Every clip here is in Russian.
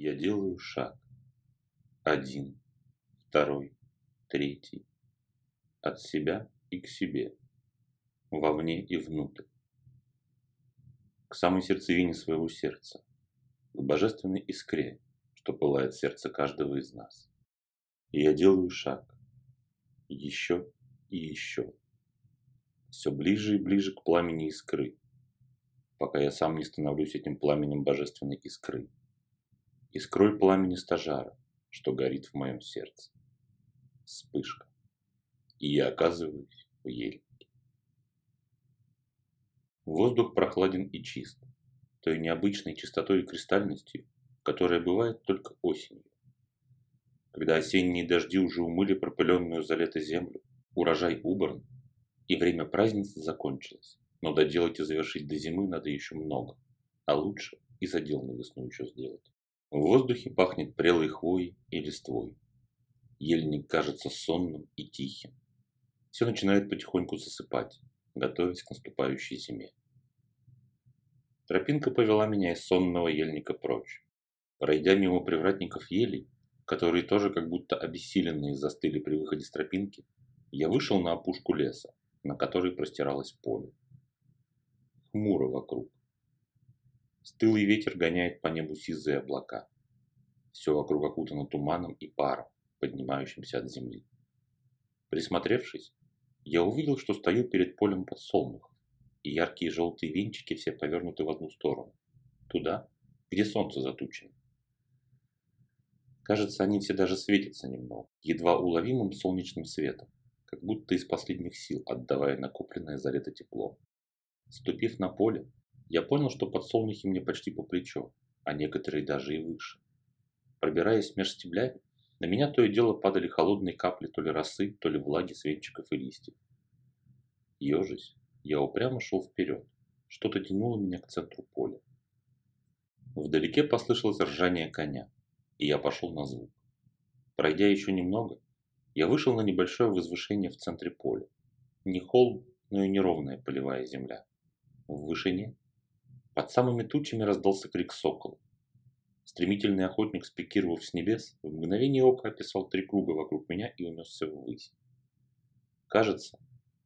Я делаю шаг. Один, второй, третий. От себя и к себе. Вовне и внутрь. К самой сердцевине своего сердца. К божественной искре, что пылает сердце каждого из нас. И я делаю шаг. Еще и еще. Все ближе и ближе к пламени искры, пока я сам не становлюсь этим пламенем божественной искры. Искрой пламени стажара, что горит в моем сердце. Вспышка. И я оказываюсь в ельнике. Воздух прохладен и чист, той необычной чистотой и кристальностью, которая бывает только осенью. Когда осенние дожди уже умыли пропыленную за лето землю, урожай убран, и время праздницы закончилось. Но доделать и завершить до зимы надо еще много, а лучше и задел на весну еще сделать. В воздухе пахнет прелой хвоей и листвой. Ельник кажется сонным и тихим. Все начинает потихоньку засыпать, готовясь к наступающей зиме. Тропинка повела меня из сонного ельника прочь. Пройдя мимо привратников елей, которые тоже как будто обессиленные застыли при выходе с тропинки, я вышел на опушку леса, на которой простиралось поле. Хмуро вокруг. Стылый ветер гоняет по небу сизые облака. Все вокруг окутано туманом и паром, поднимающимся от земли. Присмотревшись, я увидел, что стою перед полем подсолнухов, и яркие желтые венчики все повернуты в одну сторону, туда, где солнце затучено. Кажется, они все даже светятся немного, едва уловимым солнечным светом как будто из последних сил отдавая накопленное за лето тепло. Ступив на поле, я понял, что подсолнухи мне почти по плечо, а некоторые даже и выше. Пробираясь меж стеблями, на меня то и дело падали холодные капли то ли росы, то ли влаги с венчиков и листьев. Ежись, я упрямо шел вперед. Что-то тянуло меня к центру поля. Вдалеке послышалось ржание коня, и я пошел на звук. Пройдя еще немного, я вышел на небольшое возвышение в центре поля. Не холм, но и неровная полевая земля. В вышине, под самыми тучами раздался крик сокола. Стремительный охотник, спикировав с небес, в мгновение ока описал три круга вокруг меня и унесся ввысь. Кажется,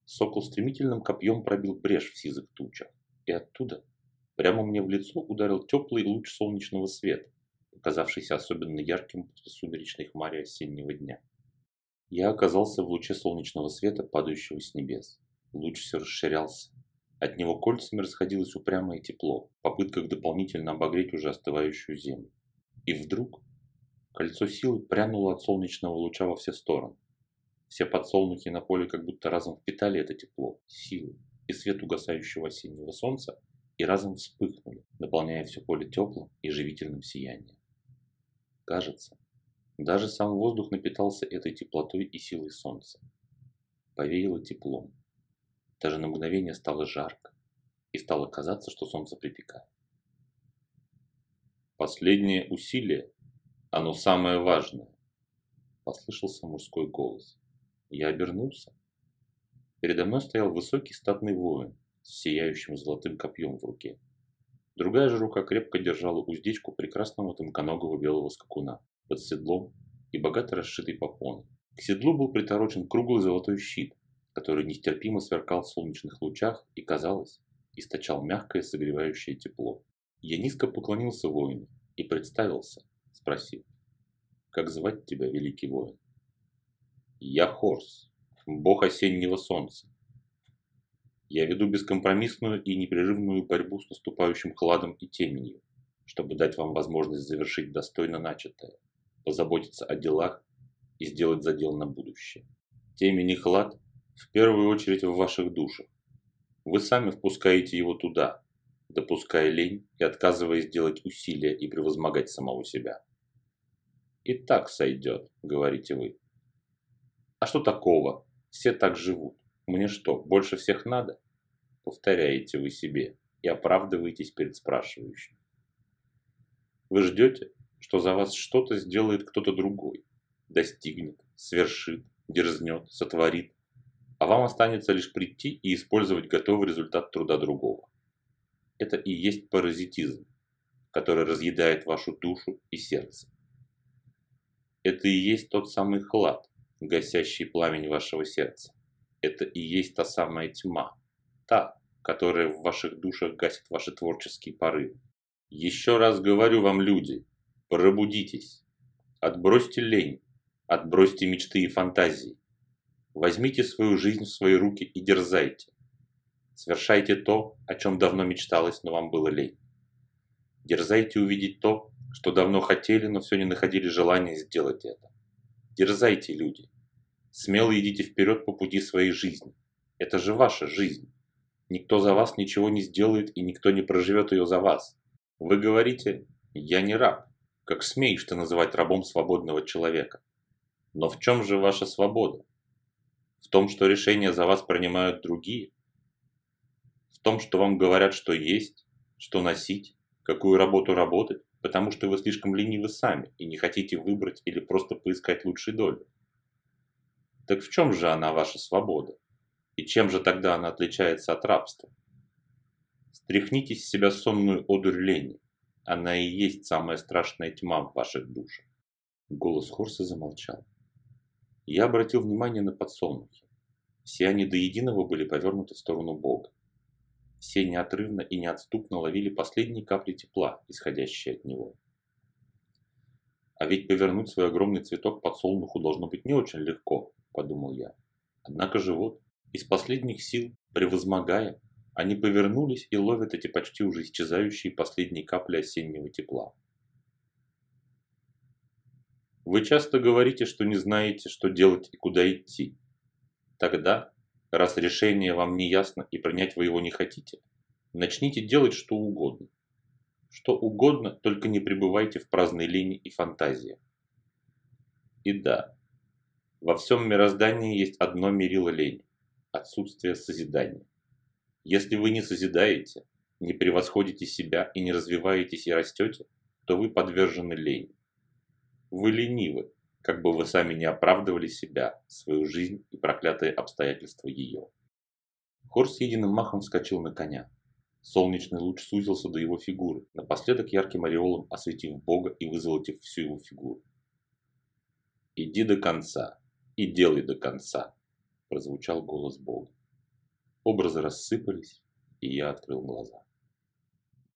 сокол стремительным копьем пробил брешь в сизых тучах, и оттуда прямо мне в лицо ударил теплый луч солнечного света, показавшийся особенно ярким после сумеречной хмари осеннего дня. Я оказался в луче солнечного света, падающего с небес. Луч все расширялся. От него кольцами расходилось упрямое тепло, в попытках дополнительно обогреть уже остывающую землю. И вдруг кольцо силы прянуло от солнечного луча во все стороны. Все подсолнухи на поле как будто разом впитали это тепло, силу и свет угасающего осеннего солнца и разом вспыхнули, наполняя все поле теплым и живительным сиянием. Кажется, даже сам воздух напитался этой теплотой и силой солнца. Повеяло теплом. Даже на мгновение стало жарко, и стало казаться, что солнце припекает. Последнее усилие, оно самое важное, послышался мужской голос. Я обернулся. Передо мной стоял высокий статный воин с сияющим золотым копьем в руке. Другая же рука крепко держала уздечку прекрасного тонконогого белого скакуна под седлом и богато расшитый попон. К седлу был приторочен круглый золотой щит, который нестерпимо сверкал в солнечных лучах и, казалось, источал мягкое согревающее тепло. Я низко поклонился воину и представился, спросив, «Как звать тебя, великий воин?» «Я Хорс, бог осеннего солнца. Я веду бескомпромиссную и непрерывную борьбу с наступающим хладом и теменью, чтобы дать вам возможность завершить достойно начатое, позаботиться о делах и сделать задел на будущее. Темень и хлад в первую очередь в ваших душах. Вы сами впускаете его туда, допуская лень и отказываясь делать усилия и превозмогать самого себя. «И так сойдет», — говорите вы. «А что такого? Все так живут. Мне что, больше всех надо?» Повторяете вы себе и оправдываетесь перед спрашивающим. Вы ждете, что за вас что-то сделает кто-то другой, достигнет, свершит, дерзнет, сотворит, а вам останется лишь прийти и использовать готовый результат труда другого. Это и есть паразитизм. который разъедает вашу душу и сердце. Это и есть тот самый хлад, гасящий пламень вашего сердца. Это и есть та самая тьма, та, которая в ваших душах гасит ваши творческие порывы. Еще раз говорю вам, люди, пробудитесь, отбросьте лень, отбросьте мечты и фантазии. Возьмите свою жизнь в свои руки и дерзайте. Совершайте то, о чем давно мечталось, но вам было лень. Дерзайте увидеть то, что давно хотели, но все не находили желания сделать это. Дерзайте, люди. Смело идите вперед по пути своей жизни. Это же ваша жизнь. Никто за вас ничего не сделает и никто не проживет ее за вас. Вы говорите, я не раб. Как смеешь ты называть рабом свободного человека? Но в чем же ваша свобода? В том, что решения за вас принимают другие? В том, что вам говорят, что есть, что носить, какую работу работать, потому что вы слишком ленивы сами и не хотите выбрать или просто поискать лучшей доли? Так в чем же она, ваша свобода? И чем же тогда она отличается от рабства? Стряхните с себя сонную одурь лени. Она и есть самая страшная тьма в ваших душах. Голос Хорса замолчал. Я обратил внимание на подсолнухи. Все они до единого были повернуты в сторону Бога. Все неотрывно и неотступно ловили последние капли тепла, исходящие от него. А ведь повернуть свой огромный цветок подсолнуху должно быть не очень легко, подумал я. Однако же вот, из последних сил, превозмогая, они повернулись и ловят эти почти уже исчезающие последние капли осеннего тепла. Вы часто говорите, что не знаете, что делать и куда идти. Тогда, раз решение вам не ясно и принять вы его не хотите, начните делать что угодно. Что угодно, только не пребывайте в праздной лени и фантазии. И да, во всем мироздании есть одно мерило лени – отсутствие созидания. Если вы не созидаете, не превосходите себя и не развиваетесь и растете, то вы подвержены лени. Вы ленивы, как бы вы сами не оправдывали себя, свою жизнь и проклятые обстоятельства ее. Хорс единым махом вскочил на коня. Солнечный луч сузился до его фигуры, напоследок ярким ореолом осветив Бога и вызолотив всю его фигуру. «Иди до конца и делай до конца», – прозвучал голос Бога. Образы рассыпались, и я открыл глаза.